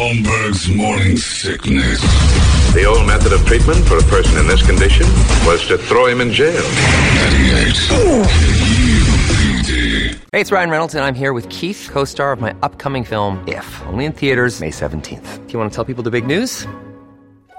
Holmberg's morning sickness. The old method of treatment for a person in this condition was to throw him in jail. 98 Hey, it's Ryan Reynolds, and I'm here with Keith, co star of my upcoming film, If, only in theaters, May 17th. Do you want to tell people the big news?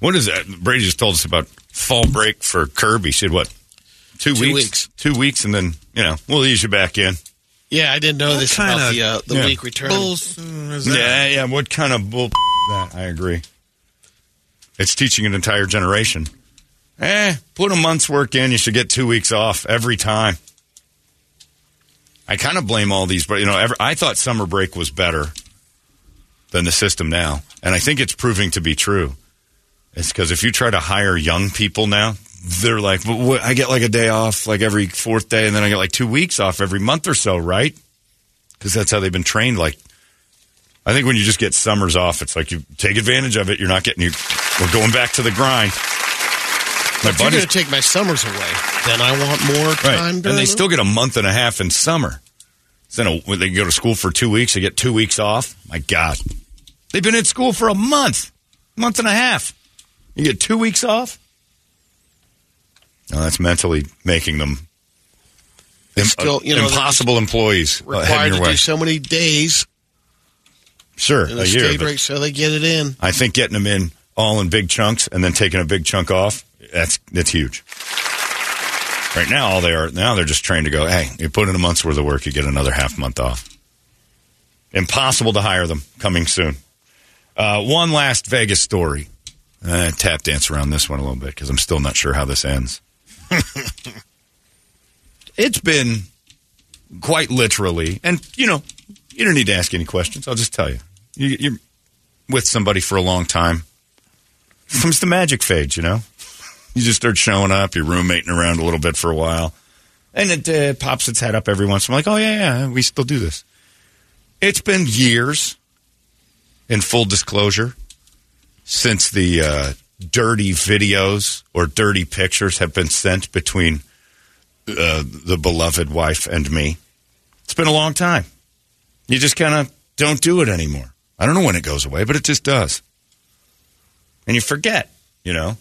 What is that? Brady just told us about fall break for Kirby. She said what? Two, Two weeks. Two weeks, and then you know we'll ease you back in. Yeah, I didn't know this kinda about the uh, the yeah. week return. Bulls, uh, is that? Yeah, yeah. What kind of bull? That I agree. It's teaching an entire generation. Eh, put a month's work in. You should get two weeks off every time. I kind of blame all these, but you know, ever, I thought summer break was better than the system now, and I think it's proving to be true. It's because if you try to hire young people now, they're like, well, what, I get like a day off like every fourth day, and then I get like two weeks off every month or so, right? Because that's how they've been trained. Like, I think when you just get summers off, it's like you take advantage of it. You're not getting you. We're going back to the grind. My If you're going to take my summers away, then I want more right? time. And they still get a month and a half in summer. So then a, when they go to school for two weeks, they get two weeks off. My God, they've been in school for a month, month and a half. You get two weeks off. No, that's mentally making them im- still, you know, impossible employees uh, required to way. do so many days Sure, a year. break, so they get it in. I think getting them in all in big chunks and then taking a big chunk off that's that's huge. Right now, all they are now they're just trained to go. Hey, you put in a month's worth of work, you get another half month off. Impossible to hire them. Coming soon. Uh, one last Vegas story. Tap dance around this one a little bit because I'm still not sure how this ends. it's been quite literally, and you know, you don't need to ask any questions. I'll just tell you. you you're with somebody for a long time. Comes the magic fades, you know. You just start showing up, you're roommating around a little bit for a while, and it uh, pops its head up every once. in a while. like, oh yeah, yeah, we still do this. It's been years. In full disclosure, since the uh, dirty videos or dirty pictures have been sent between uh, the beloved wife and me. It's been a long time. You just kind of don't do it anymore. I don't know when it goes away, but it just does. And you forget, you know.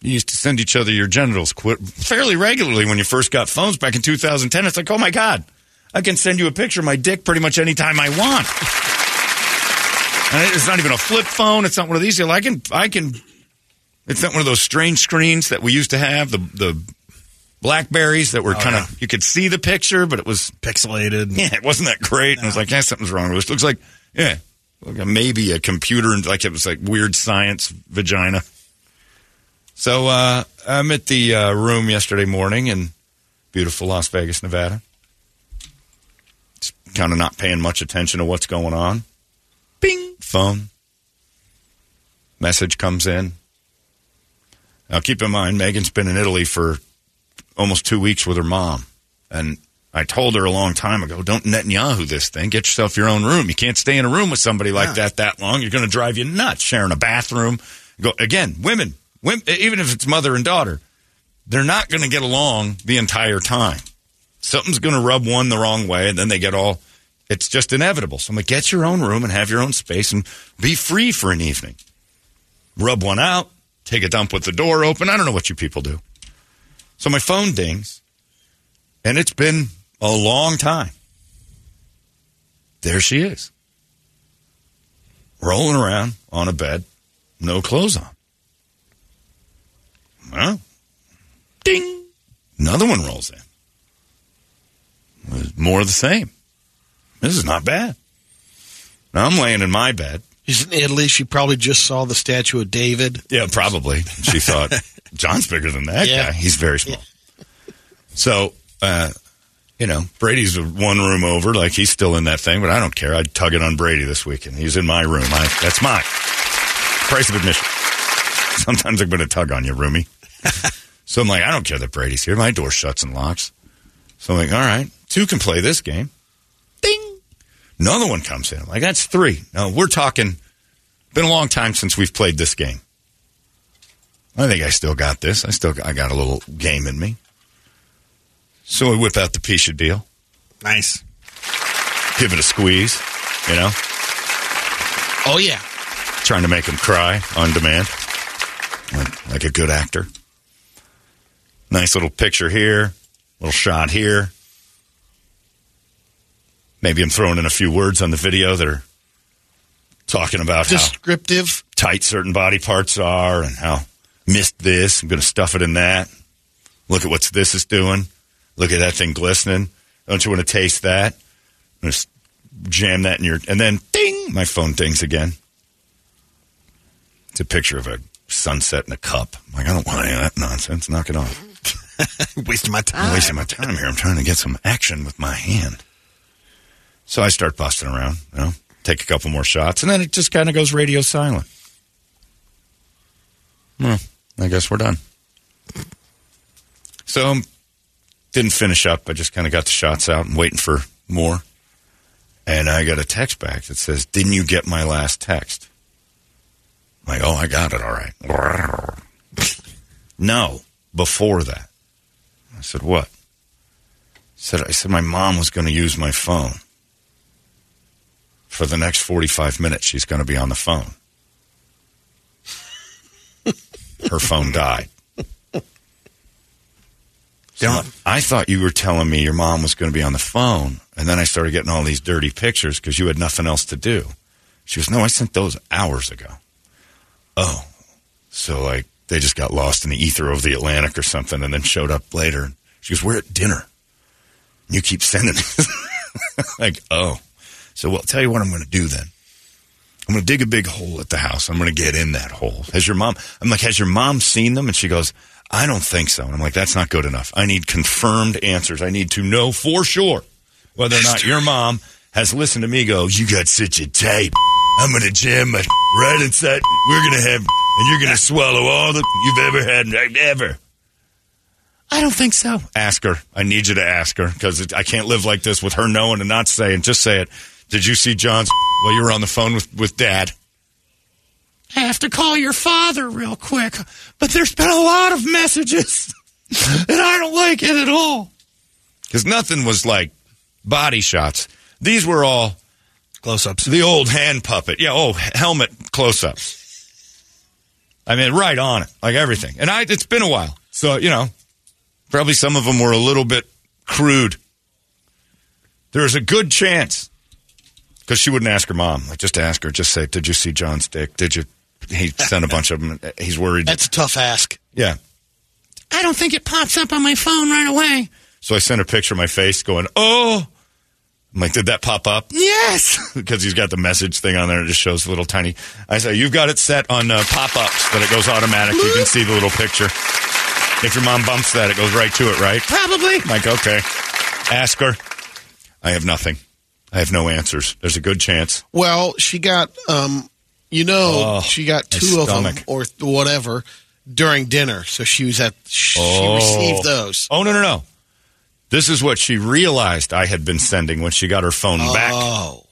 You used to send each other your genitals fairly regularly when you first got phones back in 2010. It's like, oh my God, I can send you a picture of my dick pretty much anytime I want. It's not even a flip phone. It's not one of these. I can, I can. It's not one of those strange screens that we used to have. The the Blackberries that were kind of you could see the picture, but it was Pixelated. yeah, it wasn't that great. And I was like, yeah, something's wrong with this. Looks like yeah, maybe a computer and like it was like weird science vagina. So uh, I'm at the uh, room yesterday morning in beautiful Las Vegas, Nevada. Just kind of not paying much attention to what's going on. Bing, phone. Message comes in. Now keep in mind, Megan's been in Italy for almost two weeks with her mom. And I told her a long time ago, don't Netanyahu this thing. Get yourself your own room. You can't stay in a room with somebody like that that long. You're going to drive you nuts sharing a bathroom. Go Again, women, women, even if it's mother and daughter, they're not going to get along the entire time. Something's going to rub one the wrong way, and then they get all. It's just inevitable. So I'm like, get your own room and have your own space and be free for an evening. Rub one out, take a dump with the door open. I don't know what you people do. So my phone dings, and it's been a long time. There she is, rolling around on a bed, no clothes on. Well, ding, another one rolls in. More of the same. This is not bad. Now I'm laying in my bed. She's in Italy. She probably just saw the statue of David. Yeah, probably. She thought John's bigger than that Yeah. guy. He's very small. So, uh, you know, Brady's one room over, like he's still in that thing, but I don't care. I'd tug it on Brady this weekend. He's in my room. I, that's mine. Price of admission. Sometimes I'm going to tug on you, roomie. so I'm like, I don't care that Brady's here. My door shuts and locks. So I'm like, all right, two can play this game. Ding. Another one comes in. I'm like, that's three. No, we're talking. Been a long time since we've played this game. I think I still got this. I still I got a little game in me. So we whip out the Pisha deal, Nice. give it a squeeze, you know, Oh, yeah. trying to make him cry on demand, like, like a good actor. Nice little picture here, little shot here. Maybe I'm throwing in a few words on the video that are talking about how Descriptive. tight certain body parts are and how missed this. I'm going to stuff it in that. Look at what this is doing. Look at that thing glistening. Don't you want to taste that? I'm to jam that in your. And then ding, my phone dings again. It's a picture of a sunset in a cup. I'm like, I don't want any of that nonsense. Knock it off. Wasting my I'm time. wasting my time here. I'm trying to get some action with my hand. So I start busting around, you know, take a couple more shots, and then it just kind of goes radio silent. Well, I guess we're done. So um, didn't finish up. I just kind of got the shots out and waiting for more. And I got a text back that says, "Didn't you get my last text?" I'm like, oh, I got it. All right. no, before that. I said, what? I said I said my mom was going to use my phone. For the next 45 minutes she's going to be on the phone. Her phone died. I thought you were telling me your mom was going to be on the phone, and then I started getting all these dirty pictures because you had nothing else to do. She goes, "No, I sent those hours ago." Oh, so like they just got lost in the ether of the Atlantic or something, and then showed up later. She goes, "We're at dinner." You keep sending me. like, oh. So, well, I'll tell you what I'm going to do then. I'm going to dig a big hole at the house. I'm going to get in that hole. Has your mom, I'm like, has your mom seen them? And she goes, I don't think so. And I'm like, that's not good enough. I need confirmed answers. I need to know for sure whether or not your mom has listened to me go, you got such a tape. I'm going to jam my right inside. We're going to have, and you're going to swallow all the you've ever had, ever. I don't think so. Ask her. I need you to ask her because I can't live like this with her knowing and not saying. Just say it. Did you see John's while you were on the phone with, with Dad? I have to call your father real quick, but there's been a lot of messages, and I don't like it at all. Because nothing was like body shots. These were all Close ups. the old hand puppet. Yeah, oh, helmet close ups. I mean, right on it, like everything. And I, it's been a while, so you know, probably some of them were a little bit crude. There's a good chance because she wouldn't ask her mom. Like, just ask her. Just say, "Did you see John's dick? Did you?" He sent a bunch of them. He's worried. That's a tough ask. Yeah. I don't think it pops up on my phone right away. So I sent a picture of my face going, oh. I'm like, did that pop up? Yes. because he's got the message thing on there. It just shows a little tiny. I say, you've got it set on uh, pop ups that it goes automatic. You can see the little picture. If your mom bumps that, it goes right to it, right? Probably. I'm like, okay. Ask her. I have nothing. I have no answers. There's a good chance. Well, she got, um, you know, Oh, she got two of them or whatever during dinner. So she was at, she received those. Oh, no, no, no. This is what she realized I had been sending when she got her phone back. Oh.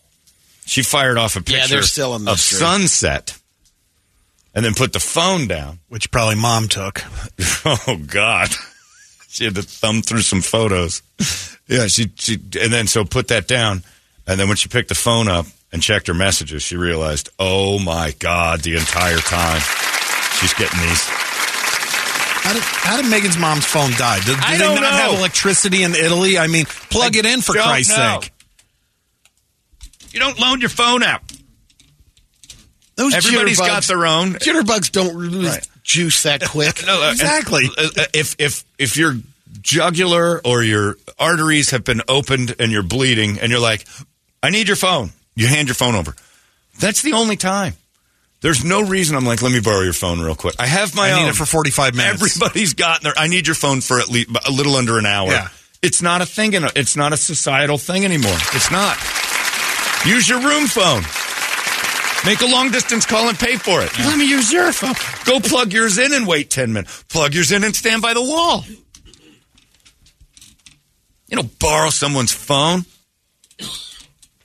She fired off a picture Yeah, still a of sunset and then put the phone down. Which probably mom took. Oh, God. She had to thumb through some photos. Yeah, she, she, and then so put that down. And then when she picked the phone up and checked her messages, she realized, oh my God, the entire time she's getting these. How did, how did Megan's mom's phone die? Did, did they not know. have electricity in Italy? I mean, plug I it in for Christ's know. sake. You don't loan your phone out. Those Everybody's got their own. Jitterbugs don't lose Right. juice that quick. No, uh, exactly. uh, uh, if if if your jugular or your arteries have been opened and you're bleeding, and you're like, "I need your phone," you hand your phone over. That's the only time. There's no reason I'm like, "Let me borrow your phone real quick." I have my I own. need it for 45 minutes. Everybody's got their. I need your phone for at least a little under an hour. Yeah. It's not a thing. In a, it's not a societal thing anymore. It's not. Use your room phone. Make a long distance call and pay for it. Let me use your phone. Go plug yours in and wait 10 minutes. Plug yours in and stand by the wall. You know, borrow someone's phone.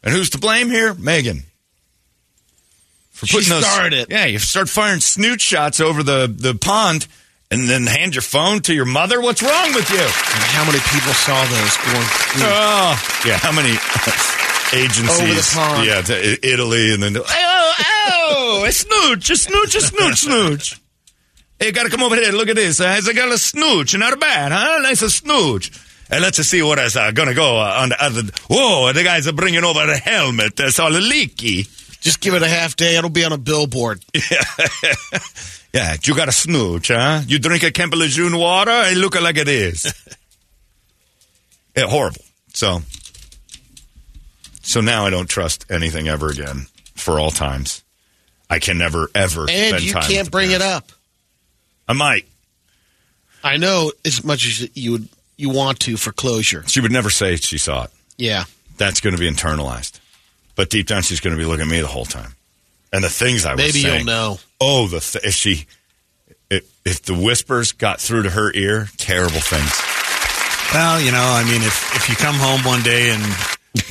And who's to blame here? Megan. For putting She started it. Yeah, you start firing snoot shots over the, the pond and then hand your phone to your mother? What's wrong with you? And how many people saw those going through? Oh, yeah. How many agencies? Over the pond. Yeah, to Italy, and then oh, oh, a snooch, a snooch, a snooch, snooch. Hey, you gotta come over here. Look at this. Uh, it's a got a snooch, not bad, huh? Nice a snooch. And let's see what is uh, gonna go uh, on the other. Whoa, the guys are bringing over the helmet. That's all leaky. Just give it a half day. It'll be on a billboard. Yeah, yeah you got a snooch, huh? You drink a Camp Lejeune water it look like it is. yeah, horrible. So, so now I don't trust anything ever again for all times. I can never ever And you can't bring it up. I might. I know as much as you would you want to for closure. She would never say she saw it. Yeah. That's going to be internalized. But deep down, she's going to be looking at me the whole time. And the things I was saying. Maybe saying. you'll know. Oh, the th- if she, if, if the whispers got through to her ear, terrible things. Well, you know, I mean, if if you come home one day and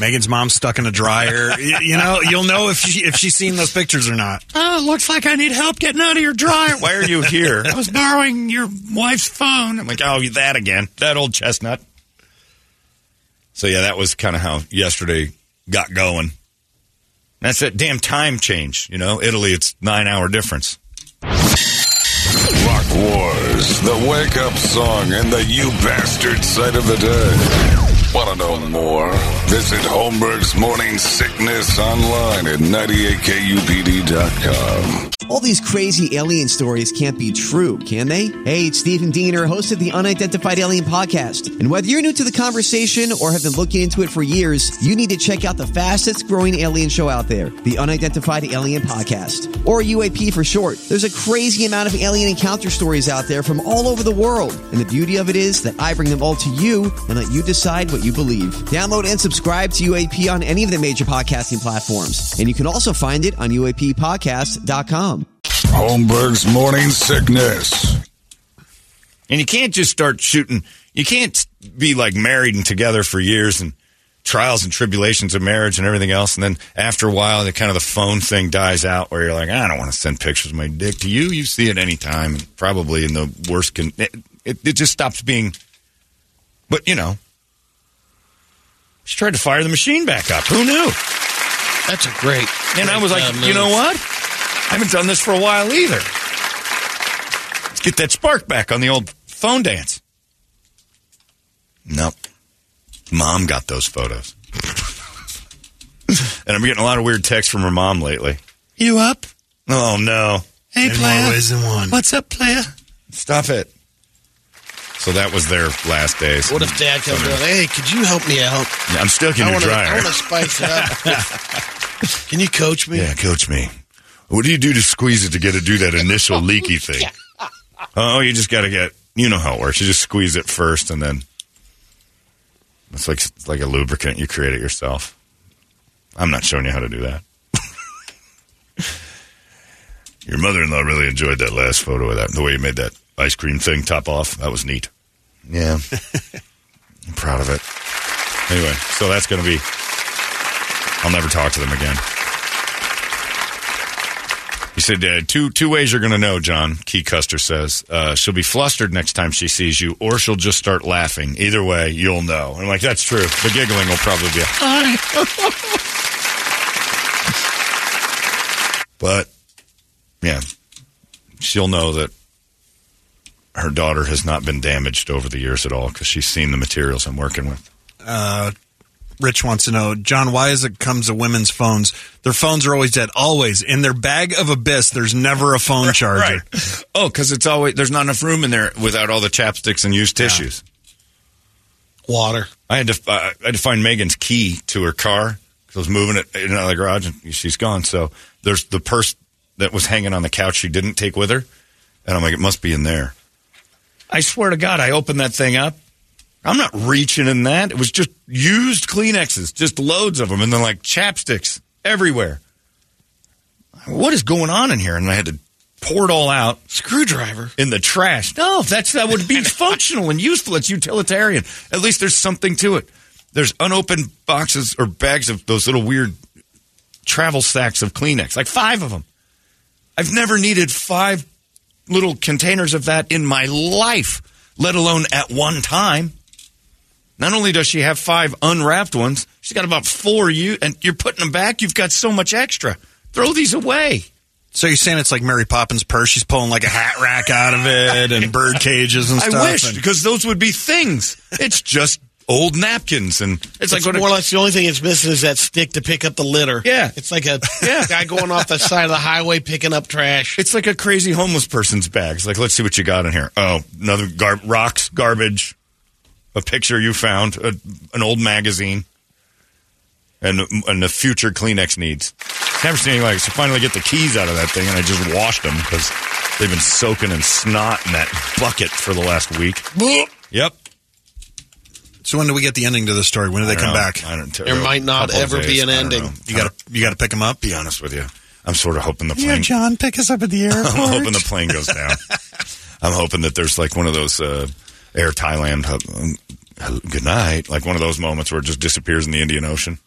Megan's mom's stuck in a dryer, you know, you'll know if she if she's seen those pictures or not. Oh, it looks like I need help getting out of your dryer. Why are you here? I was borrowing your wife's phone. I'm like, oh, that again. That old chestnut. So, yeah, that was kind of how yesterday got going. That's that damn time change. You know, Italy, it's nine hour difference. Rock Wars, the wake up song, and the you bastard sight of the day. Want to know more? Visit Holmberg's Morning Sickness online at 98kupd.com. All these crazy alien stories can't be true, can they? Hey, it's Stephen Diener, host of the Unidentified Alien Podcast. And whether you're new to the conversation or have been looking into it for years, you need to check out the fastest growing alien show out there, the Unidentified Alien Podcast, or UAP for short. There's a crazy amount of alien encounter stories out there from all over the world. And the beauty of it is that I bring them all to you and let you decide what you believe. Download and subscribe to UAP on any of the major podcasting platforms. And you can also find it on UAPpodcast.com. Holmberg's Morning Sickness. And you can't just start shooting. You can't be like married and together for years and trials and tribulations of marriage and everything else. And then after a while, the kind of the phone thing dies out where you're like, I don't want to send pictures of my dick to you. You see it anytime, and probably in the worst. Con- it, it, it just stops being. But you know, she tried to fire the machine back up. Who knew? That's a great. And I was like, uh, you know what? I haven't done this for a while either. Let's get that spark back on the old phone dance. Nope. Mom got those photos. and I'm getting a lot of weird texts from her mom lately. You up? Oh, no. Hey, In more ways than one. What's up, player? Stop it. So that was their last days. What if Dad comes in? Hey, could you help me out? Yeah, I'm stuck in I your to. I want to spice it up. Can you coach me? Yeah, coach me. What do you do to squeeze it to get to do that initial leaky thing? Oh, you just got to get. You know how it works. You just squeeze it first, and then it's like it's like a lubricant. You create it yourself. I'm not showing you how to do that. Your mother-in-law really enjoyed that last photo of that. The way you made that ice cream thing top off. That was neat. Yeah, I'm proud of it. Anyway, so that's going to be. I'll never talk to them again. He said, uh, two, two ways you're going to know, John, Key Custer says. Uh, she'll be flustered next time she sees you, or she'll just start laughing. Either way, you'll know. I'm like, that's true. The giggling will probably be, hi. but, yeah, she'll know that her daughter has not been damaged over the years at all because she's seen the materials I'm working with. Uh, Rich wants to know, John, why is it comes to women's phones? Their phones are always dead. Always. In their bag of abyss, there's never a phone charger. Right. Oh, because it's always, there's not enough room in there without all the chapsticks and used tissues. Water. I had to uh, I had to find Megan's key to her car because I was moving it in out of the garage and she's gone. So there's the purse that was hanging on the couch she didn't take with her, and I'm like, it must be in there. I swear to God, I opened that thing up. I'm not reaching in that. It was just used Kleenexes, just loads of them, and then like chapsticks everywhere. what is going on in here? And I had to pour it all out Screwdriver. in the trash. No, that's that would be functional and useful. It's utilitarian. At least there's something to it. There's unopened boxes or bags of those little weird travel sacks of Kleenex, like five of them. I've never needed five little containers of that in my life, let alone at one time. Not only does she have five unwrapped ones, she's got about four you and you're putting them back. You've got so much extra. Throw these away. So you're saying it's like Mary Poppins' purse? She's pulling like a hat rack out of it and bird cages and stuff. I wish and- because those would be things. It's just old napkins and it's, It's like more or less the only thing it's missing is that stick to pick up the litter. Yeah. It's like a Yeah. guy going off the side of the highway picking up trash. it's like a crazy homeless person's bags. Like, let's see what you got in here. Oh, another gar- rocks, garbage, a picture you found, a, an old magazine, and and the future Kleenex needs. Never seen anything like this. So finally get the keys out of that thing, and I just washed them because they've been soaking in snot in that bucket for the last week. Yep. So when do we get the ending to the story? When do they I don't come know. back? I don't. There might not ever be an ending. You got to you got to pick them up. be honest with you. I'm sort of hoping the plane. John, pick us up at the airport. I'm hoping the plane goes down. I'm hoping that there's like one of those uh, Air Thailand uh, good night, like one of those moments where it just disappears in the Indian Ocean.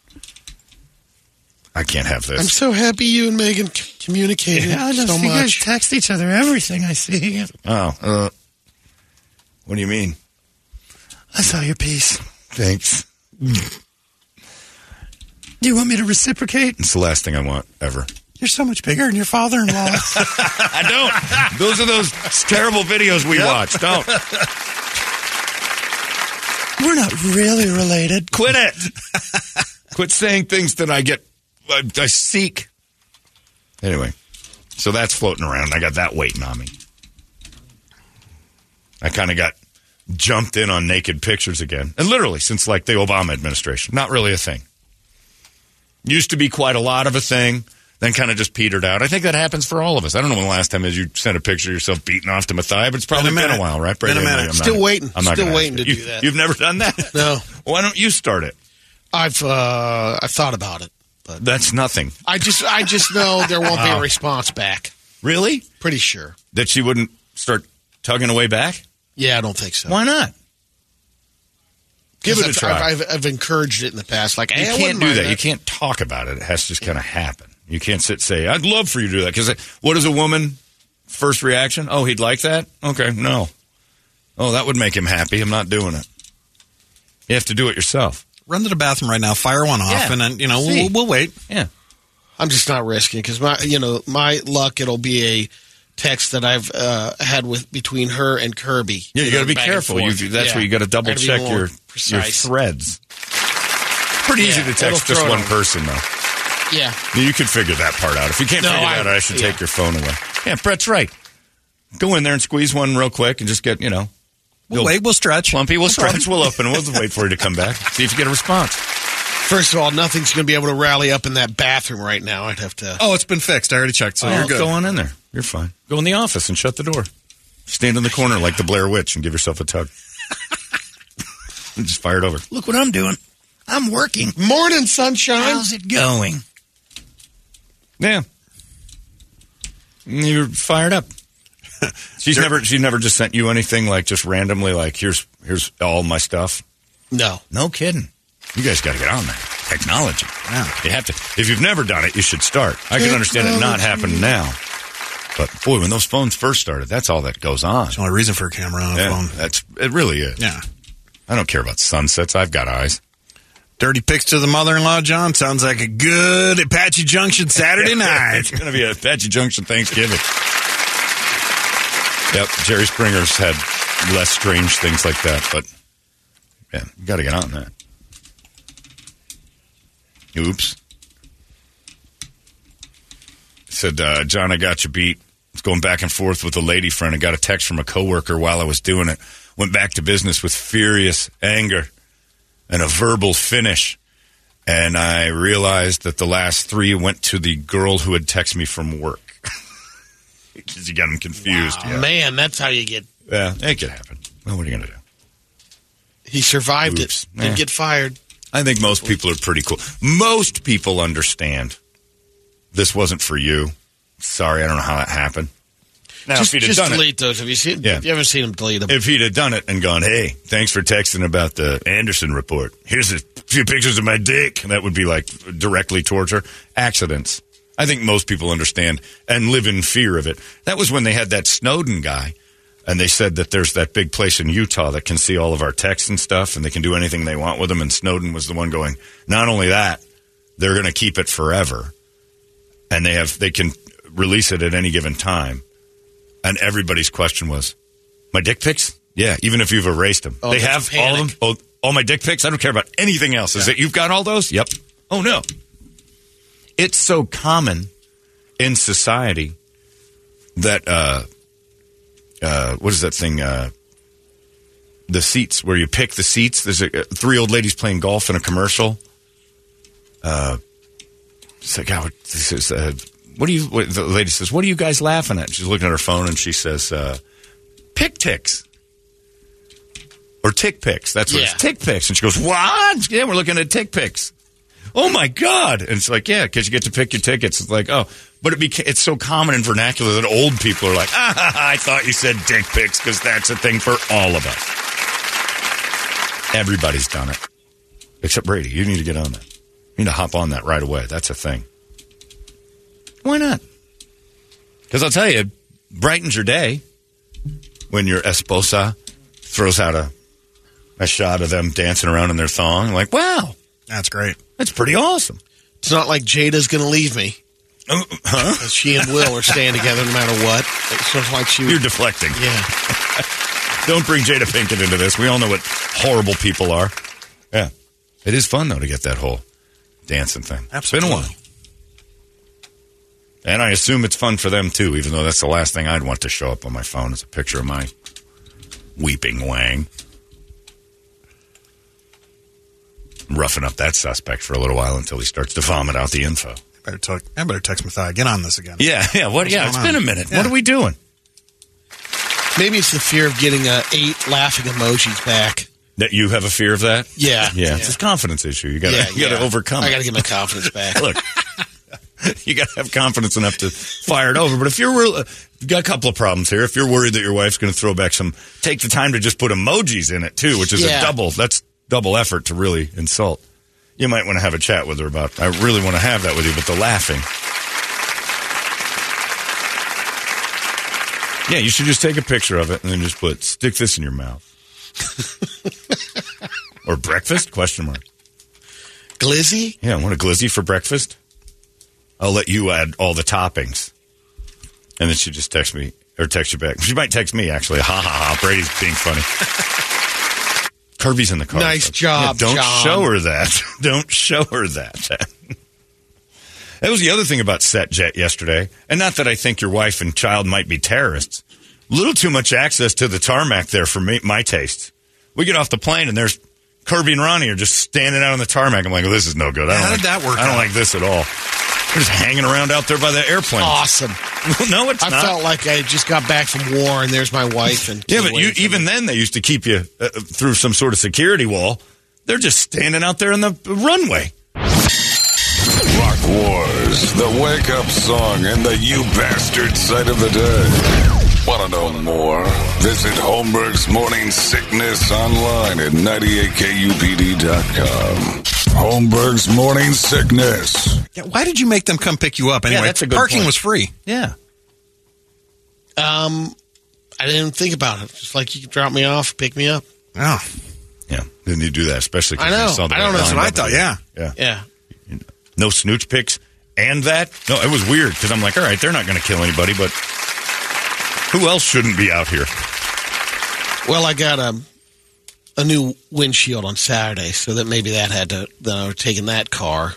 I can't have this. I'm so happy you and Megan c- communicated so much. You guys text each other everything I see. Oh, uh, what do you mean? I saw your piece. Thanks. Do you want me to reciprocate? It's the last thing I want ever. You're so much bigger than your father-in-law. I don't. Those are those terrible videos we watch. Don't. We're not really related. Quit it. Quit saying things that I get, I, I seek. Anyway, so that's floating around. I got that waiting on me. I kind of got jumped in on naked pictures again. And literally, since like the Obama administration, not really a thing. Used to be quite a lot of a thing, then kind of just petered out. I think that happens for all of us. I don't know when the last time is you sent a picture of yourself beating off to Mathia, but it's probably Been a been a while, right? Been a minute. I'm Still not- waiting. I'm not Still waiting to you. do that. You've never done that? No. Why don't you start it? I've uh, I've thought about it. but That's nothing. I just I just know there won't be a response back. Really? Pretty sure. That she wouldn't start tugging away back? Yeah, I don't think so. Why not? Give it a I've, try. I've, I've, I've encouraged it in the past. Like You hey, I can't do mind that. You can't talk about it. It has to just kind of happen. You can't sit say, "I'd love for you to do that." Because what is a woman first reaction? Oh, he'd like that. Okay, no. Oh, that would make him happy. I'm not doing it. You have to do it yourself. Run to the bathroom right now, fire one off, Yeah. and then you know we'll, we'll wait. Yeah. I'm just not risking because my you know my luck it'll be a text that I've uh, had with between her and Kirby. Yeah, you got to be careful. You, that's Yeah. where you got to double Gotta check more your your threads. Pretty easy to text just one on. person though. Yeah, You could figure that part out. If you can't No, figure I- that out, I should yeah. take your phone away. Yeah, Brett's right. Go in there and squeeze one real quick and just get, you know, We'll wait. We'll stretch. Plumpy, we'll No stretch, we'll open, we'll wait for you to come back. See if you get a response. first of all, nothing's going to be able to rally up in that bathroom right now. I'd have to. Oh, it's been fixed. I already checked, so Oh, you're good. Go on in there. You're fine. Go in the office and shut the door. Stand in the corner like the Blair Witch and give yourself a tug. and just fire it over. Look what I'm doing. I'm working. Morning, sunshine. How's it going? Yeah. You're fired up. She's never she's never just sent you anything like just randomly like here's here's all my stuff. No, No kidding. You guys got to get on that technology. Yeah. You have to. If you've never done it, you should start. I can understand it not happening now, but boy, when those phones first started, that's all that goes on. It's the only reason for a camera on a Yeah, phone. that's it. Really is. Yeah. I don't care about sunsets. I've got eyes. Dirty pics to the mother-in-law, John. Sounds like a good Apache Junction Saturday night. it's going to be a Apache Junction Thanksgiving. Yep, Jerry Springer's had less strange things like that, but yeah, you got to get on that. Oops. Said, uh, John, I got you beat. I was going back and forth with a lady friend. I got a text from a coworker while I was doing it. Went back to business with furious anger and a verbal finish. And I realized that the last three went to the girl who had texted me from work. Because you got them confused. Oh, yeah. man, that's how you get. Yeah, it could happen. Well, what are you going to do? He survived Oops. it. Didn't Yeah. get fired. I think most people are pretty cool. Most people understand this wasn't for you. Sorry, I don't know how that happened. Now, just if he'd done it, delete those. Have you seen? Yeah. If you haven't seen them, delete them. if he'd have done it and gone, hey, thanks for texting about the Anderson report. Here's a few pictures of my dick. That would be like directly torture. Accidents. I think most people understand and live in fear of it. That was when they had that Snowden guy. And they said that there's that big place in Utah that can see all of our texts and stuff and they can do anything they want with them. And Snowden was the one going, not only that, they're going to keep it forever. And they have, they can release it at any given time. And everybody's question was, my dick pics? Yeah, even if you've erased them. Oh, they have all of them. Oh, all my dick pics? I don't care about anything else. Is it you've got all those? Yep. Oh, no. It's so common in society that, uh, uh, what is that thing? Uh, the seats where you pick the seats. There's a, three old ladies playing golf in a commercial. Uh, it's like, what- this is, uh, what do you, what, the lady says, what are you guys laughing at? She's looking at her phone and she says, uh, pick ticks. Or tick picks. That's what Yeah. it's tick picks. And she goes, what? Yeah, we're looking at tick picks. Oh my God. And it's like, yeah, because you get to pick your tickets. It's like, oh, but it beca- it's so common in vernacular that old people are like, ah, I thought you said dick pics because that's a thing for all of us. Everybody's done it. Except Brady. You need to get on that. You need to hop on that right away. That's a thing. Why not? Because I'll tell you, it brightens your day when your esposa throws out a, a shot of them dancing around in their thong. Like, wow, That's great. that's pretty awesome. It's not like Jada's going to leave me. Uh, huh? She and Will are staying together no matter what. It's of like she. You're deflecting. yeah. Don't bring Jada Pinkett into this. We all know what horrible people are. Yeah. It is fun, though, to get that whole dancing thing. Absolutely. It's been a while. And I assume it's fun for them, too, even though that's the last thing I'd want to show up on my phone is a picture of my weeping wang. Roughing up that suspect for a little while until he starts to vomit out the info. Better talk, I better text Matthias. Get on this again. Yeah, yeah. What? What's yeah, going it's on? been a minute. What are we doing? Maybe it's the fear of getting uh, eight laughing emojis back. That you have a fear of that? Yeah. Yeah, it's a confidence issue. You got to Yeah, you got to yeah. overcome. I got to get my confidence back. Look, you got to have confidence enough to fire it over. But if you're real, you got a couple of problems here. If you're worried that your wife's going to throw back some, take the time to just put emojis in it too, which is Yeah. a double. That's double effort to really insult. You might want to have a chat with her about. I really want to have that with you, but the laughing. Yeah, you should just take a picture of it and then just put stick this in your mouth. or breakfast? Question mark. Glizzy? Yeah, I want a glizzy for breakfast? I'll let you add all the toppings. And then she just text me or text you back. She might text me actually. Ha ha ha. Brady's being funny. Kirby's in the car. Nice job, don't John. show her that. don't show her that. that was the other thing about SetJet yesterday. And not that I think your wife and child might be terrorists. Little too much access to the tarmac there for me, my taste. We get off the plane and there's Kirby and Ronnie are just standing out on the tarmac. I'm like, well, this is no good. I don't How like, did that work I don't out? like this at all. They're just hanging around out there by the airplane. Awesome. no, it's not. I not. felt like I just got back from war and there's my wife and yeah, but you, even me. then, they used to keep you uh, through some sort of security wall. They're just standing out there in the runway. Rock Wars, the wake up song, and the you bastard sight of the day. Want to know more? Visit Holmberg's Morning Sickness online at 98kupd.com. Holmberg's Morning Sickness. Yeah, why did you make them come pick you up anyway? that's a good Parking point. was free. Yeah. Um, I didn't think about it. Just like you could drop me off, pick me up. Oh, Yeah. Didn't you do that, especially 'cause I know. you saw the I don't know. That's what I thought. Yeah. Yeah. Yeah. No snooch picks and that. No, it was weird because I'm like, all right, they're not going to kill anybody, but who else shouldn't be out here? Well, I got a a new windshield on Saturday, so that maybe that had to. Then I was taking that car.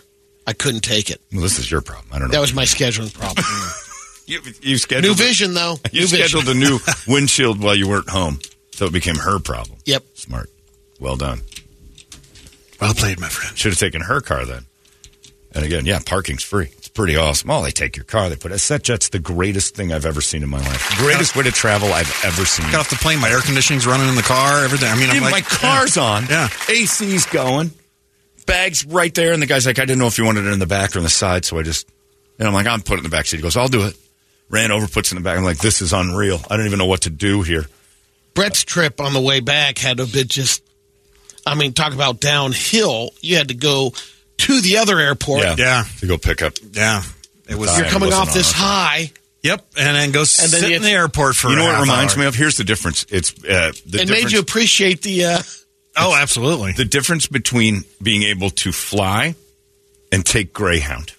I couldn't take it. Well, this is your problem. I don't know. That was my scheduling problem. you, you scheduled new vision, though. You new vision. scheduled a new windshield while you weren't home, so it became her problem. Yep. Smart. Well done. well played, my friend. Should have taken her car then. And again, yeah, parking's free. It's pretty awesome. Oh, they take your car. They put a SetJet's the greatest thing I've ever seen in my life. Greatest way to travel I've ever seen. Got off the plane. My air conditioning's running in the car. Everything. I mean, I'm Even like, my car's on. Yeah. AC's going. Bags right there. And the guy's like, I didn't know if you wanted it in the back or in the side. So I just, and I'm like, I'm putting it in the back seat. He goes, I'll do it. ran over, puts it in the back. I'm like, this is unreal. I don't even know what to do here. Brett's trip on the way back had to be just, I mean, talk about downhill. You had to go to the other airport. Yeah. Yeah. To go pick up. Yeah. It was. You're coming off this high. Yep. And then go then sit you- in the airport for You know a what it reminds hour. me of? Here's the difference. It's uh, the It difference. made you appreciate the. Uh, Oh, absolutely. the difference between being able to fly and take Greyhound.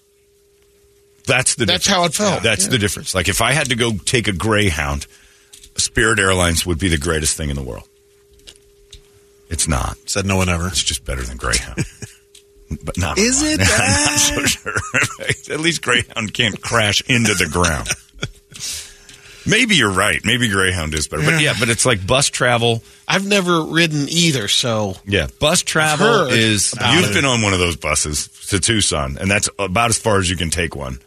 That's the. That's difference. how it felt. That's Yeah. the difference. Like if I had to go take a Greyhound, Spirit Airlines would be the greatest thing in the world. It's not. Said no one ever. It's just better than Greyhound. but not. Is it I'm that? not so sure. At least Greyhound can't crash into the ground. Maybe you're right. Maybe Greyhound is better. But yeah, but it's like bus travel. I've never ridden either, so Yeah, bus travel heard is. about You've it. been on one of those buses to Tucson, and that's about as far as you can take one.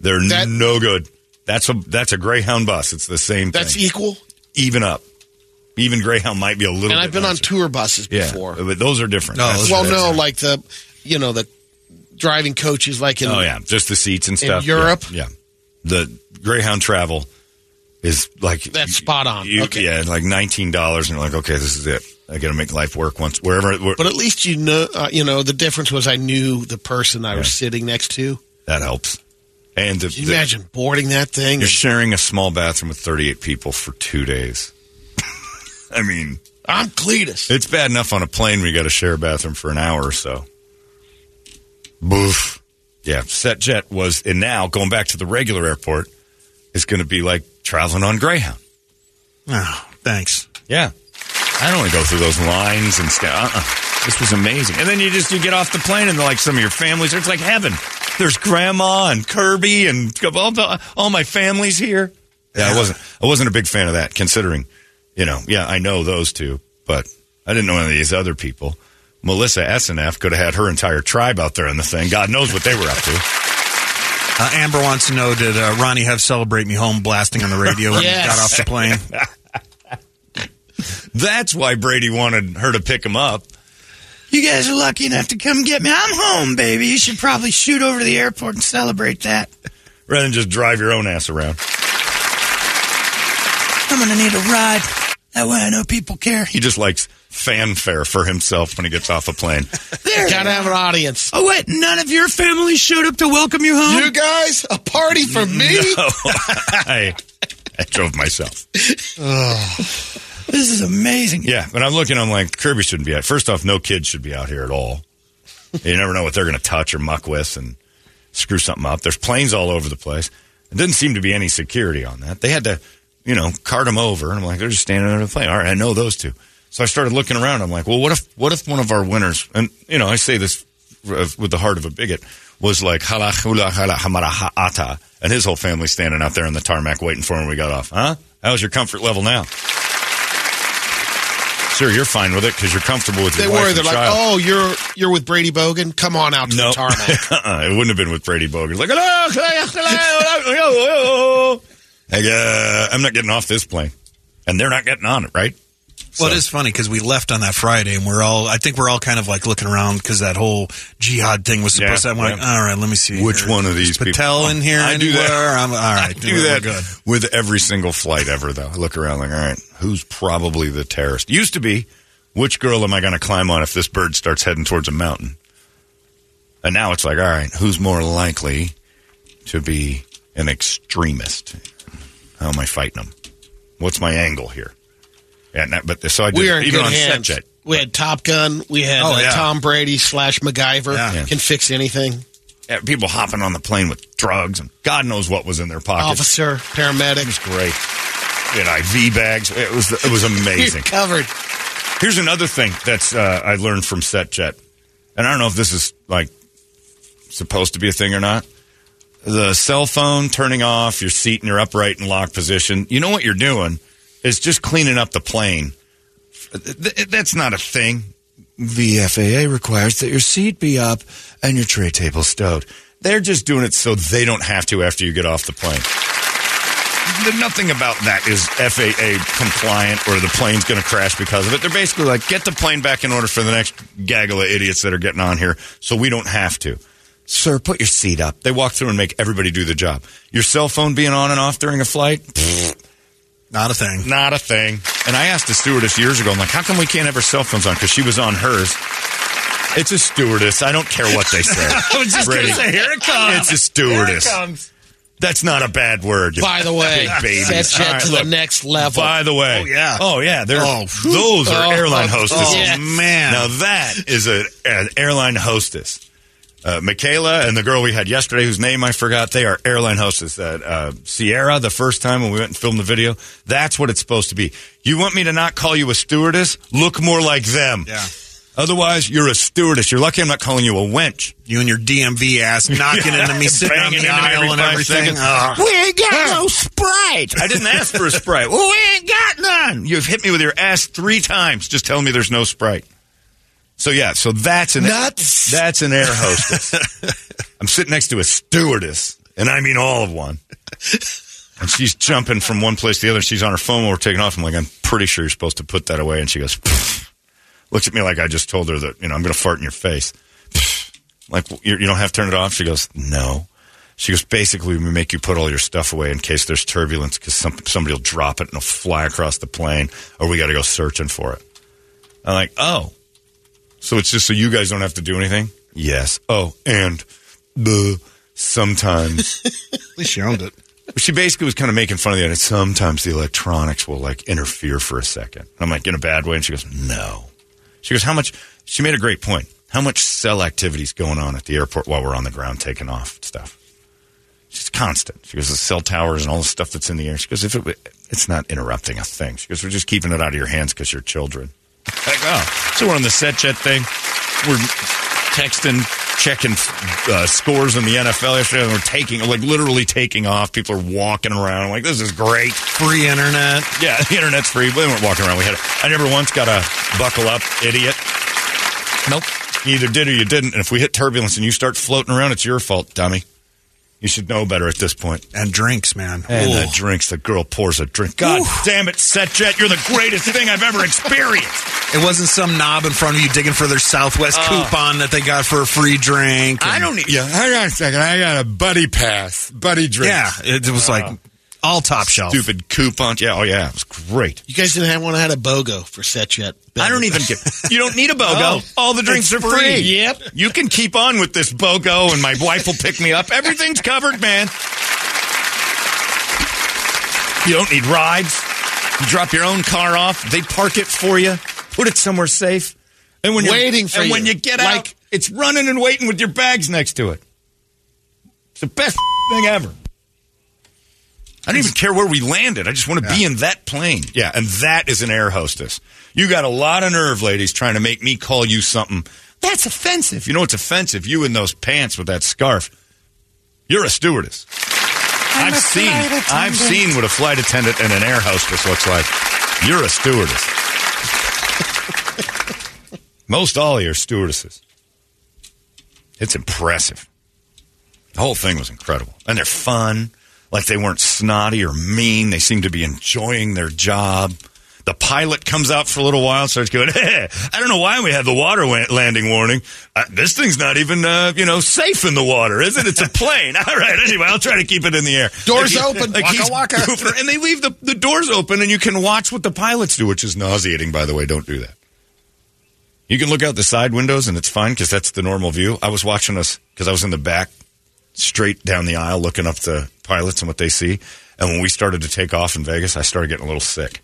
They're That- no good. That's a that's a Greyhound bus. It's the same that's thing. equal. even up. Even Greyhound might be a little. And bit I've been on nicer. tour buses Yeah, before. but those are different. No, That's- those well, that's- no, like the, you know, the driving coaches, like in Oh yeah, just the seats and In stuff. Europe? yeah, yeah. The Greyhound travel is like That's spot on. you- Okay. Yeah, like nineteen dollars, and you're like, okay, this is it. I got to make life work once wherever. Where, But at least you know, uh, you know, the difference was I knew the person I was sitting next to. that helps. And the, Can you the- imagine boarding that thing? you're sharing a small bathroom with 38 people for two days. I mean, I'm Cletus. it's bad enough on a plane we got to share a bathroom for an hour or so. Boof. Yeah, SetJet was, and now going back to the regular airport is going to be like traveling on Greyhound. Oh, thanks. Yeah. I don't want to go through those lines and stuff. Uh-uh. This was amazing. And then you just you get off the plane and like some of your families, it's like heaven. There's grandma and Kirby and all, the, all my family's here. Yeah, I wasn't I wasn't a big fan of that considering, you know, yeah, I know those two, but I didn't know any of these other people. Melissa SNF could have had her entire tribe out there in the thing. God knows what they were up to. Uh, Amber wants to know Did uh, Ronnie have Celebrate Me Home blasting on the radio when Yes. he got off the plane? That's why Brady wanted her to pick him up. You guys are lucky enough to come get me. I'm home, baby. You should probably shoot over to the airport and celebrate that. Rather than just drive your own ass around. I'm going to need a ride. That way I know people care. He just likes fanfare for himself when he gets off a plane. there. Gotta have an audience. Oh, wait. None of your family showed up to welcome you home? You guys, a party for me? I, I drove myself. This is amazing. Yeah, but I'm looking, I'm like, Kirby shouldn't be out. First off, no kids should be out here at all. you never know what they're going to touch or muck with and screw something up. There's planes all over the place. There didn't seem to be any security on that. They had to, you know, cart them over. And I'm like, they're just standing under the plane. All right, I know those two. So I started looking around. I'm like, well, what if, what if one of our winners, and, you know, I say this with the heart of a bigot, was like, hala hula hala hamara ha'ata, and his whole family standing out there on the tarmac waiting for him when we got off. Huh? How's your comfort level now? Sure, you're fine with it because you're comfortable with your They were. They're like, child. oh, you're you're with Brady Bogan. Come on out to No, the tarmac. uh-uh. it wouldn't have been with Brady Bogan. Like. Like, uh, I'm not getting off this plane, and they're not getting on it, right? Well, So- it is funny because we left on that Friday and we're all, I think we're all kind of like looking around because that whole jihad thing was supposed Yeah, to, I'm like, all right, let me see. Which here. one of these people- Patel in here I do that. I'm, all I right. do that good. with every single flight ever, though. I look around like, all right, who's probably the terrorist? Used to be, which girl am I going to climb on if this bird starts heading towards a mountain? And now it's like, all right, who's more likely to be an extremist? How am I fighting them? What's my angle here? Yeah, and that- but so I did we are even on hands. We had Top Gun. We had Oh, uh, yeah. Tom Brady slash MacGyver. Yeah. Can fix anything. Yeah, people hopping on the plane with drugs and God knows what was in their pockets. Officer, It paramedic. was great. And IV bags. It was it was amazing. Covered. Here's another thing that's uh, I learned from SetJet, and I don't know if this is like supposed to be a thing or not. The cell phone turning off your seat in your upright and locked position. You know what you're doing is just cleaning up the plane. That's not a thing. The FAA requires that your seat be up and your tray table stowed. They're just doing it so they don't have to after you get off the plane. Nothing about that is FAA compliant or the plane's going to crash because of it. They're basically like, get the plane back in order for the next gaggle of idiots that are getting on here so we don't have to. Sir, put your seat up. They walk through and make everybody do the job. Your cell phone being on and off during a flight? Not a thing. Not a thing. And I asked the stewardess years ago, I'm like, how come we can't have our cell phones on? Because she was on hers. It's a stewardess. I don't care what they say. I was just going to say, here it comes. It's a stewardess. Here it comes. That's not a bad word. By the way, big babies. SetJet All right, to look. the next level. By the way, Oh, yeah. oh yeah, they're Oh, those are Oh, airline oh, hostesses. oh, yes. man. Now that is a, an airline hostess. Uh, Michaela and the girl we had yesterday, whose name I forgot, they are airline hostess. Uh, uh, Sierra, the first time when we went and filmed the video, that's what it's supposed to be. You want me to not call you a stewardess? Look more like them. Yeah. Otherwise, you're a stewardess. You're lucky I'm not calling you a wench. You and your DMV ass knocking into me, sitting on Banging the into me every aisle and everything. We ain't got no Sprite. I didn't ask for a Sprite. Well, we ain't got none. You've hit me with your ass three times just telling me there's no Sprite. So yeah, so that's an Nuts. that's an air hostess. I'm sitting next to a stewardess, and I mean all of one. And she's jumping from one place to the other. She's on her phone while we're taking off. I'm like, I'm pretty sure you're supposed to put that away. And she goes, "Pfft." looks at me like I just told her that you know I'm going to fart in your face. Pfft. Like you you don't have to turn it off. She goes, no. She goes, basically, we make you put all your stuff away in case there's turbulence because some, somebody will drop it and it'll fly across the plane, or we got to go searching for it. I'm like, oh, so it's just so you guys don't have to do anything? Yes. Oh, and the sometimes. At least you owned it. she basically was kind of making fun of the idea. Sometimes the electronics will like interfere for a second. I'm like, in a bad way. And she goes, no. She goes, how much? She made a great point. How much cell activity is going on at the airport while we're on the ground taking off stuff? She's constant. She goes, the cell towers and all the stuff that's in the air. She goes, if it, it's not interrupting a thing. She goes, we're just keeping it out of your hands because you're children. Like, oh, so we're on the SetJet thing. We're texting, checking uh, scores in the NFL yesterday. And we're taking, like, literally taking off. People are walking around. I'm like, this is great. Free internet. Yeah, the internet's free. We weren't walking around. We had. A, I never once got a buckle up, idiot. Nope. You either did or you didn't. And if we hit turbulence and you start floating around, it's your fault, dummy. You should know better at this point. And drinks, man. And Ooh. the drinks, the girl pours a drink. God damn it, SetJet, you're the greatest thing I've ever experienced. It wasn't some knob in front of you digging for their Southwest uh. coupon that they got for a free drink. I don't need. Yeah, hang on a second. I got a buddy pass, buddy drink. Yeah, it was uh. like all top shelf. Stupid coupon. Yeah, oh yeah, it was great. You guys didn't have one that had a BOGO for SetJet. I don't even get. You don't need a BOGO. Oh, All the drinks are free. free. Yep. You can keep on with this BOGO, and my wife will pick me up. Everything's covered, man. You don't need rides. You drop your own car off. They park it for you. Put it somewhere safe. And when you're Waiting for and when you. you get out, it's running and waiting with your bags next to it. It's the best thing ever. I don't even care where we landed. I just want to be in that plane. Yeah, and that is an air hostess. You got a lot of nerve, ladies, trying to make me call you something. That's offensive. You know what's offensive? You in those pants with that scarf. You're a stewardess. I've seen I've seen what a flight attendant and an air hostess looks like. You're a stewardess. Most all of you are stewardesses. It's impressive. The whole thing was incredible. And they're fun. Like they weren't snotty or mean. They seemed to be enjoying their job. The pilot comes out for a little while starts going, hey, I don't know why we had the water landing warning. Uh, this thing's not even, uh, you know, safe in the water, is it? It's a plane. All right, anyway, I'll try to keep it in the air. Doors he- open. Waka he's waka. goofing- And they leave the, the doors open and you can watch what the pilots do, which is nauseating, by the way. Don't do that. You can look out the side windows and it's fine because that's the normal view. I was watching us because I was in the back, straight down the aisle, looking up the pilots and what they see. And when we started to take off in Vegas, I started getting a little sick.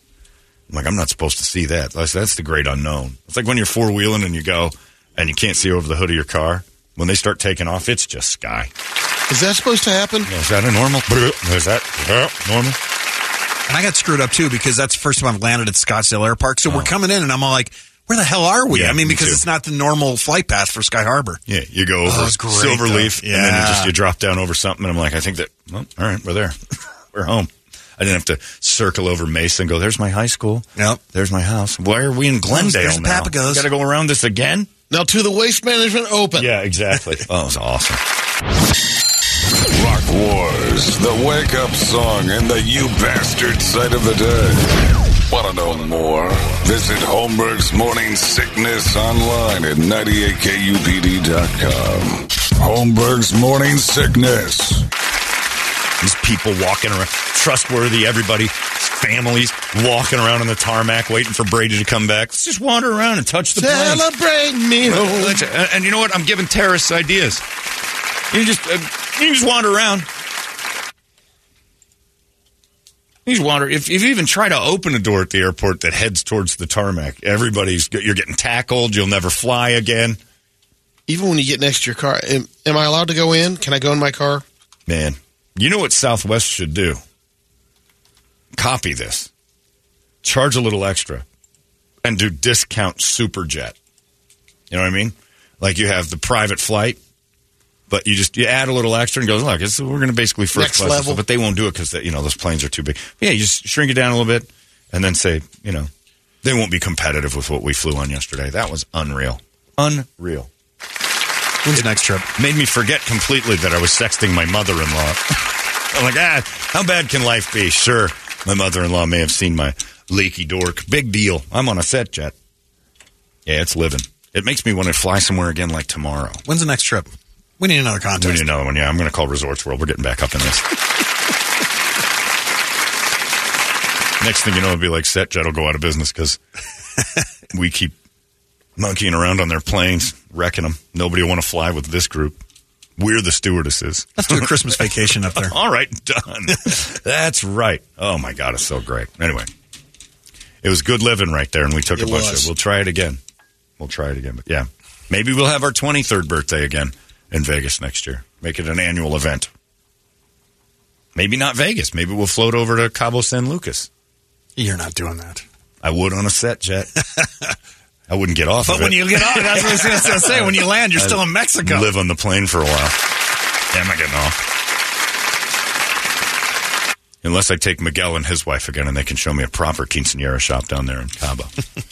I'm like, I'm not supposed to see that. That's, that's the great unknown. It's like when you're four wheeling and you go and you can't see over the hood of your car. When they start taking off, it's just sky. Is that supposed to happen? Is that a normal? Is that normal? And I got screwed up too because that's the first time I've landed at Scottsdale Air Park. So we're oh. coming in, and I'm all like, "Where the hell are we?" Oh. Yeah, I mean, because too. it's not the normal flight path for Sky Harbor. Yeah, you go oh, over Oh, great, Silverleaf, though. and then you just you drop down over something, and I'm like, I think that, well, all right, we're there, we're home. I didn't have to circle over Mesa and go. There's my high school. Yep. There's my house. Why are we in Glendale there's the now? Papagos. Got to go around this again? Now to the waste management open. Yeah, exactly. oh, it was awesome. Rock Wars, the wake up song and the you bastard sight of the day. Want to know more? Visit Holmberg's Morning Sickness online at 98kupd.com. Holmberg's Morning Sickness. These people walking around, trustworthy, everybody, families walking around on the tarmac waiting for Brady to come back. Let's just wander around and touch the plane. Celebrate me. And, and you know what? I'm giving terrorists ideas. You just uh, you can just wander around. You just wander. If, if you even try to open a door at the airport that heads towards the tarmac, everybody's you're getting tackled. You'll never fly again. Even when you get next to your car, am, am I allowed to go in? Can I go in my car? Man, you know what Southwest should do? Copy this. Charge a little extra and do discount superjet. You know what I mean? Like you have the private flight, but you just you add a little extra and goes, look, it's, we're going to basically first Next class, level. stuff, but they won't do it because you know those planes are too big. But yeah, you just shrink it down a little bit and then say, you know, they won't be competitive with what we flew on yesterday. That was unreal, unreal. When's the next trip? Made me forget completely that I was sexting my mother-in-law. I'm like, ah, how bad can life be? Sure, my mother-in-law may have seen my leaky dork. Big deal. I'm on a SetJet. Yeah, it's living. It makes me want to fly somewhere again like tomorrow. When's the next trip? We need another contest. We need another one. Yeah, I'm going to call Resorts World. We're getting back up in this. Next thing you know, it'll be like SetJet will go out of business because we keep monkeying around on their planes, wrecking them. Nobody will want to fly with this group. We're the stewardesses. Let's do a Christmas vacation up there. All right, done. That's right. Oh my God, it's so great. Anyway, it was good living right there, and we took It a bunch was. of. We'll try it again. We'll try it again. But yeah, maybe we'll have our 23rd birthday again in Vegas next year. Make it an annual event. Maybe not Vegas. Maybe we'll float over to Cabo San Lucas. You're not doing that. I would on a SetJet. I wouldn't get off. But of when it. you get on, that's what I was going to say. When you land, you're still in Mexico. live on the plane for a while. Yeah, I'm getting off. Unless I take Miguel and his wife again and they can show me a proper quinceanera shop down there in Cabo.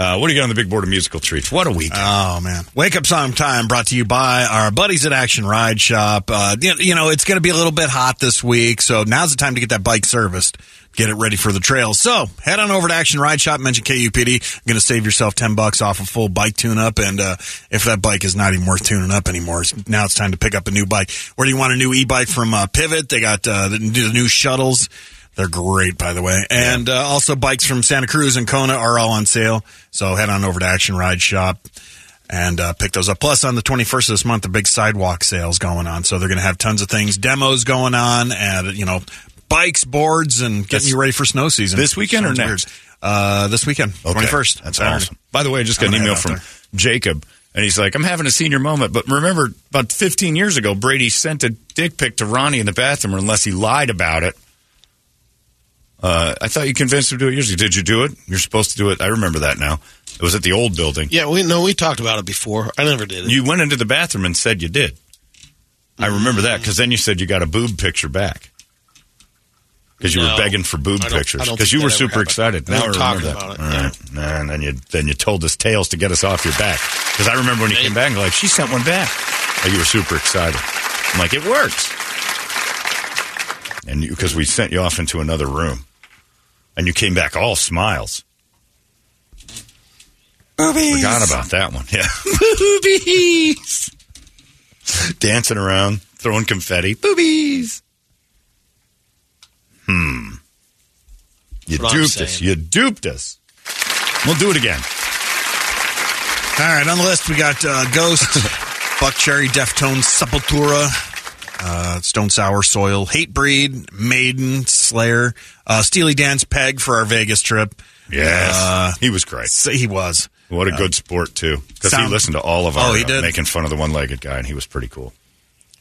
uh, what do you got on the big board of musical treats? What a week. Oh man! Wake up song time brought to you by our buddies at Action Ride Shop. Uh, you, know it's going to be a little bit hot this week, so now's the time to get that bike serviced, get it ready for the trails. So head on over to Action Ride Shop. Mention KUPD. Going to save yourself ten bucks off a full bike tune-up, and uh, if that bike is not even worth tuning up anymore, now it's time to pick up a new bike. Or do you want a new e-bike from uh, Pivot? They got uh, the new shuttles. They're great, by the way. And uh, also, bikes from Santa Cruz and Kona are all on sale. So head on over to Action Ride Shop and uh, pick those up. Plus, on the 21st of this month, the big sidewalk sales going on. So they're going to have tons of things, demos going on, and you know, bikes, boards, and getting That's- you ready for snow season. this weekend or next? Uh, this weekend, Okay. 21st. That's Saturday. awesome. By the way, I just got I'm an email from out Jacob, and he's like, I'm having a senior moment. But remember, about 15 years ago, Brady sent a dick pic to Ronnie in the bathroom, unless he lied about it. Uh, I thought you convinced him to do it years ago. Did you do it? You're supposed to do it. I remember that now. It was at the old building. Yeah, we no, we talked about it before. I never did it. You went into the bathroom and said you did. I remember that because then you said you got a boob picture back. Because you No. were begging for boob pictures. Because you were super happened. excited. Now I were remember talking that. about it, All yeah. and then you then you told us tales to get us off your back. Because I remember when you came back and like she sent one back. Like, you were super excited. I'm like it works. And because we sent you off into another room, and you came back all smiles. Boobies. Forgot about that one. Yeah. Boobies. Dancing around, throwing confetti. Boobies. Hmm. You That's duped us. You duped us. We'll do it again. All right, on the list we got uh, Ghost, Buckcherry, Deftones, Sepultura, uh, Stone Sour, Soil, Hatebreed, Maiden, Slayer, uh, Steely Dan's Peg for our Vegas trip. Yes. Uh, he was great. So he was. What a good sport, too. Because he listened to all of our Oh, he uh, did. making fun of the one legged guy, and he was pretty cool.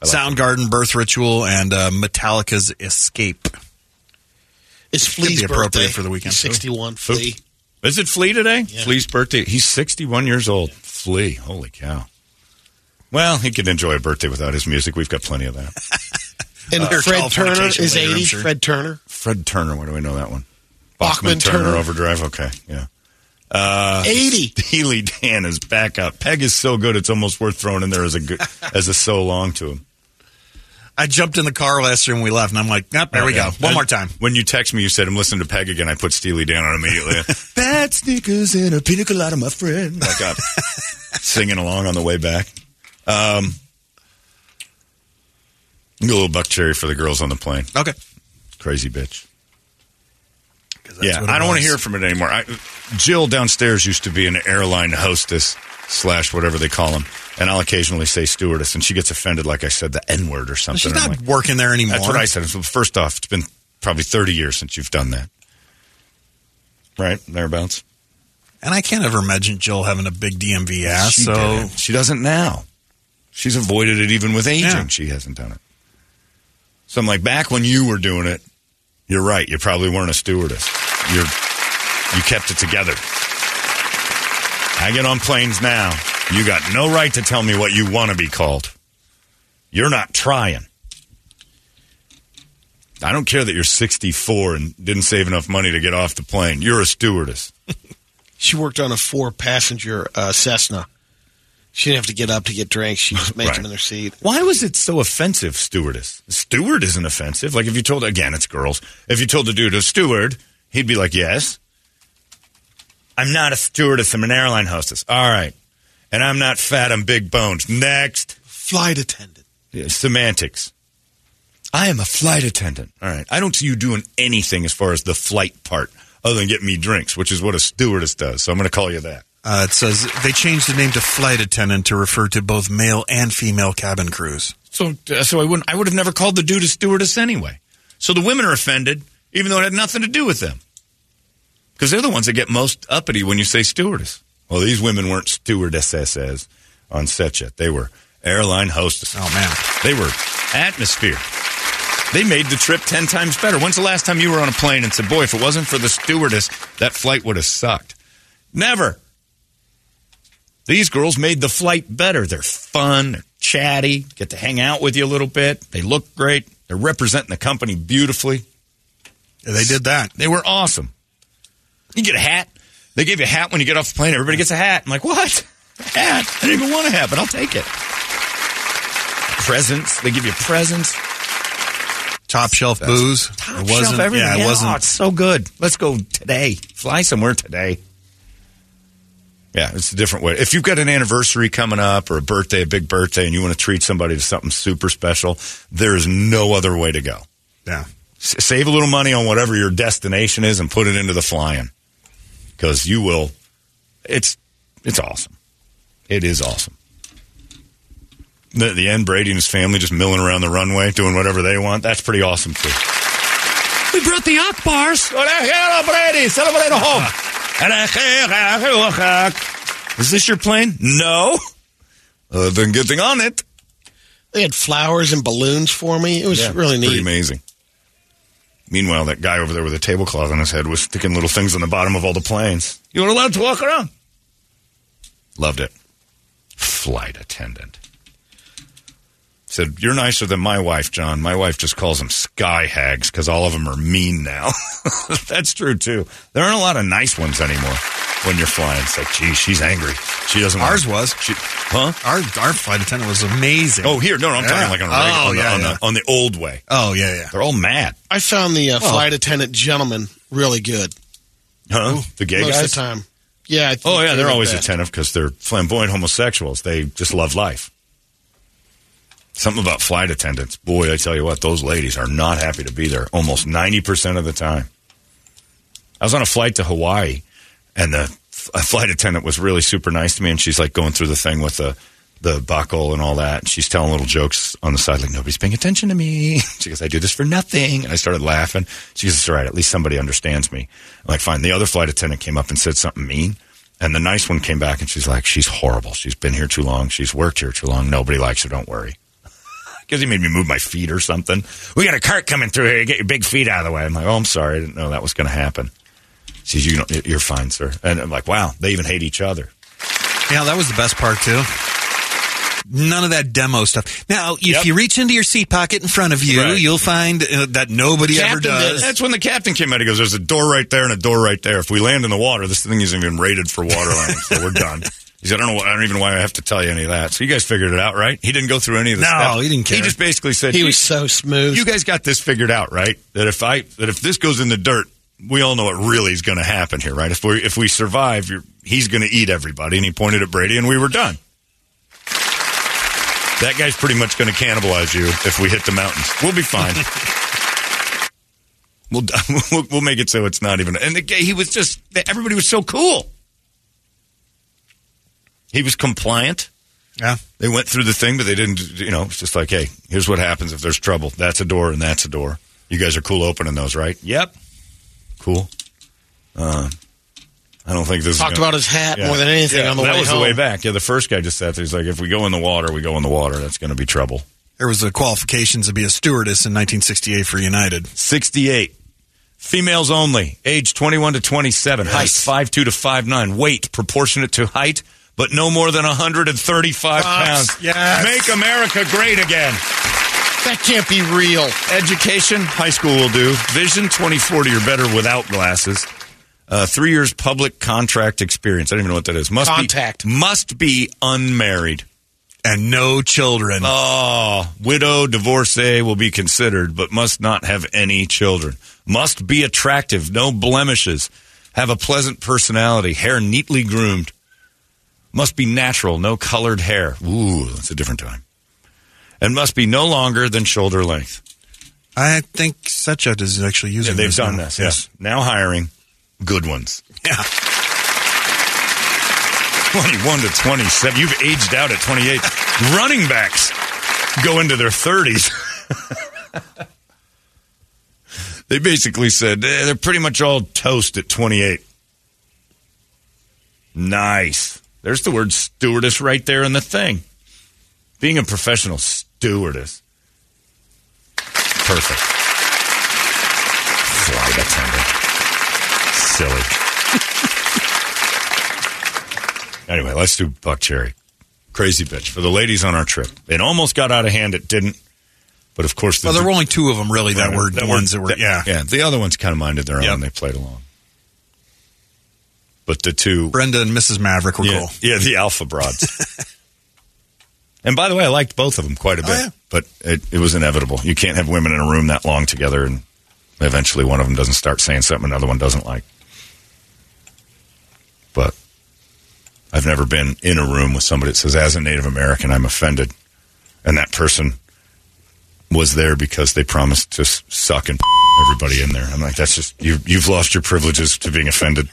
I like Soundgarden, Birth Ritual, and uh, Metallica's Escape. It's Could be Flea's appropriate birthday. for the weekend. He's 61. Flea. Is it Flea today? Yeah. Flea's birthday. He's 61 years old. Flea. Holy cow. Well, he could enjoy a birthday without his music. We've got plenty of that. And Uh, Fred Turner is later, I'm 80. sure. Fred Turner. Fred Turner. Where do we know that one? Bachman Turner, Turner. Overdrive. Okay. Yeah. Uh, 80. Steely Dan is back up. Peg is so good, it's almost worth throwing in there as a good, as a so long to him. I jumped in the car last year when we left, and I'm like, yep, there we go. One And more time. When you text me, you said, I'm listening to Peg again. I put Steely Dan on immediately. Bad sneakers and a pina colada, my friend. Like I'm singing along on the way back. Um, a little Buckcherry for the girls on the plane. Okay. Crazy bitch. Yeah, I don't want to hear from it anymore. I, Jill downstairs used to be an airline hostess slash whatever they call them, and I'll occasionally say stewardess, and she gets offended, like I said, the N word or something. She's not like, working there anymore. That's what I said. First off, it's been probably 30 years since you've done that. Right? Thereabouts. And I can't ever imagine Jill having a big DMV ass. she so didn't. She doesn't now. She's avoided it even with aging. Yeah. She hasn't done it. So I'm like, back when you were doing it, you're right. You probably weren't a stewardess. You're you kept it together. I get on planes now. You got no right to tell me what you want to be called. You're not trying. I don't care that you're 64 and didn't save enough money to get off the plane. You're a stewardess. She worked on a four passenger uh, Cessna. She didn't have to get up to get drinks. She just make Right. them in their seat. Why was it so offensive, stewardess? Steward isn't offensive. Like if you told, again, it's girls. If you told the dude a steward, he'd be like, yes. I'm not a stewardess. I'm an airline hostess. All right. And I'm not fat. I'm big bones. Next. Flight attendant. Yeah, semantics. I am a flight attendant. All right. I don't see you doing anything as far as the flight part other than get me drinks, which is what a stewardess does. So I'm going to call you that. Uh, it says they changed the name to flight attendant to refer to both male and female cabin crews. So, uh, so I wouldn't. I would have never called the dude a stewardess anyway. So the women are offended, even though it had nothing to do with them, because they're the ones that get most uppity when you say stewardess. Well, these women weren't stewardesses on set. They were airline hostesses. Oh man, They were atmosphere. They made the trip ten times better. When's the last time you were on a plane and said, "Boy, if it wasn't for the stewardess, that flight would have sucked"? Never. These girls made the flight better. They're fun, they're chatty, get to hang out with you a little bit. They look great. They're representing the company beautifully. Yeah, they did that. They were awesome. You get a hat. They gave you a hat when you get off the plane. Everybody gets a hat. I'm like, what? A hat? I didn't even want a hat, but I'll take it. Presents. They give you presents. Top shelf booze. Top it wasn't. shelf everything. Yeah, it Oh, wasn't. it's so good. Let's go today. Fly somewhere today. Yeah, it's a different way. If you've got an anniversary coming up or a birthday, a big birthday, and you want to treat somebody to something super special, there is no other way to go. Yeah. S- save a little money on whatever your destination is and put it into the flying because you will. It's it's awesome. It is awesome. The, the end, Brady and his family just milling around the runway, doing whatever they want. That's pretty awesome too. We brought the Akbars. Hello, Brady. Celebrate home. Is this your plane? No. Uh, then good thing on it. They had flowers and balloons for me. It was Yeah, really Pretty neat. amazing. Meanwhile, that guy over there with a tablecloth on his head was sticking little things on the bottom of all the planes. You weren't allowed to walk around. Loved it. Flight attendant. Said, You're nicer than my wife, John. My wife just calls them sky hags because all of them are mean now. That's true, too. There aren't a lot of nice ones anymore when you're flying. It's like, gee, she's angry. She doesn't Ours want- was. She, huh? Our our flight attendant was amazing. Oh, here. No, no, I'm Yeah. talking like on, a regular, Oh, on, the, yeah, on, yeah. The, on the old way. Oh yeah, yeah. They're all mad. I found the uh, flight attendant gentleman really good Huh? The gay most guys? of the time. Yeah. I think Oh yeah, they're the always best. attentive because they're flamboyant homosexuals. They just love life. Something about flight attendants. Boy, I tell you what, those ladies are not happy to be there almost 90% of the time. I was on a flight to Hawaii and the flight attendant was really super nice to me and she's like going through the thing with the the buckle and all that. And she's telling little jokes on the side, like, nobody's paying attention to me. She goes, I do this for nothing. And I started laughing. She goes, it's all right. At least somebody understands me. I'm like, fine. The other flight attendant came up and said something mean. And the nice one came back and she's like, she's horrible. She's been here too long. She's worked here too long. Nobody likes her. Don't worry. Because he made me move my feet or something. We got a cart coming through here. Get your big feet out of the way. I'm like, oh, I'm sorry. I didn't know that was going to happen. She says, you know, you're fine, sir. And I'm like, wow, they even hate each other. Yeah, that was the best part too. None of that demo stuff. Now, if Yep. you reach into your seat pocket in front of you, Right. you'll find uh, that nobody ever Captain did does. That's when the captain came out. He goes, "There's a door right there and a door right there. If we land in the water, this thing isn't even rated for water landing, so we're done." He said, I don't know. I don't even know why I have to tell you any of that. So you guys figured it out, right? He didn't go through any of the No, steps. he didn't care. He just basically said He was so smooth. You guys got this figured out, right? That if I that if this goes in the dirt, we all know what really is going to happen here, right? If we if we survive, you're, he's going to eat everybody. And he pointed at Brady, and we were done. That guy's pretty much going to cannibalize you if we hit the mountains. We'll be fine. we'll, we'll we'll make it so it's not even. And the he was just everybody was so cool. He was compliant. Yeah. They went through the thing, but they didn't. You know, it's just like, hey, here's what happens if there's trouble. That's a door, and that's a door. You guys are cool opening those, right? Yep. Cool. Uh, I don't think this is Talked gonna- about his hat Yeah. more than anything Yeah, on the that way was home. the way back. Yeah, the first guy just sat there. He's like, if we go in the water, we go in the water. That's going to be trouble. There was the qualifications to be a stewardess in 1968 for United. 68. Females only, age 21 to 27, height 5'2 to 5'9, weight proportionate to height, but no more than 135 pounds. yes. Make America great again. That can't be real. Education, high school will do. Vision, 2040 or better without glasses. Uh, three years public contract experience. I don't even know what that is. Must Contact. Be, must be unmarried. And no children. Oh, widow, divorcee will be considered, but must not have any children. Must be attractive, no blemishes. Have a pleasant personality, hair neatly groomed. Must be natural, no colored hair. Ooh, that's a different time. And must be no longer than shoulder length. I think SetJet is actually Yeah, using they've this done now. this. Yes. Now hiring good ones. Yeah. 21 to 27. You've aged out at 28. Running backs go into their 30s. they basically said eh, they're pretty much all toast at 28. Nice. There's the word stewardess right there in the thing. Being a professional stewardess. Perfect. Flight attendant. Silly. Anyway, let's do Buckcherry. Crazy bitch. For the ladies on our trip. It almost got out of hand. It didn't. But of course, the, Well, there were only two of them really that Right, were the ones that were, yeah. Yeah, the other ones kind of minded their Yep. own. They played along. But the two. Brenda and Mrs. Maverick were yeah, cool. yeah, the alpha broads. and by the way, I liked both of them quite a oh, bit. Oh, yeah. But it, it was inevitable. You can't have women in a room that long together and eventually one of them doesn't start saying something another one doesn't like. But I've never been in a room with somebody that says, as a Native American, I'm offended. And that person was there because they promised to suck and everybody in there. I'm like, that's just, you, you've lost your privileges to being offended.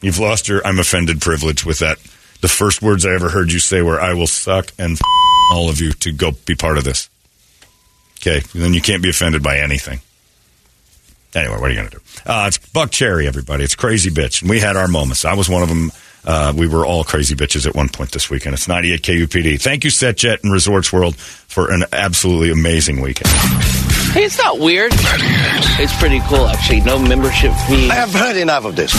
You've lost your I'm offended privilege with that. The first words I ever heard you say were, I will suck and all of you to go be part of this. Okay, then you can't be offended by anything. Anyway, what are you going to do? Uh, it's Buckcherry, everybody. It's Crazy Bitch. And we had our moments. I was one of them. Uh, we were all crazy bitches at one point this weekend. It's 98 KUPD. Thank you, SetJet and Resorts World, for an absolutely amazing weekend. Hey, it's not weird. It's pretty cool, actually. No membership fee. I have heard enough of this.